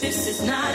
This is not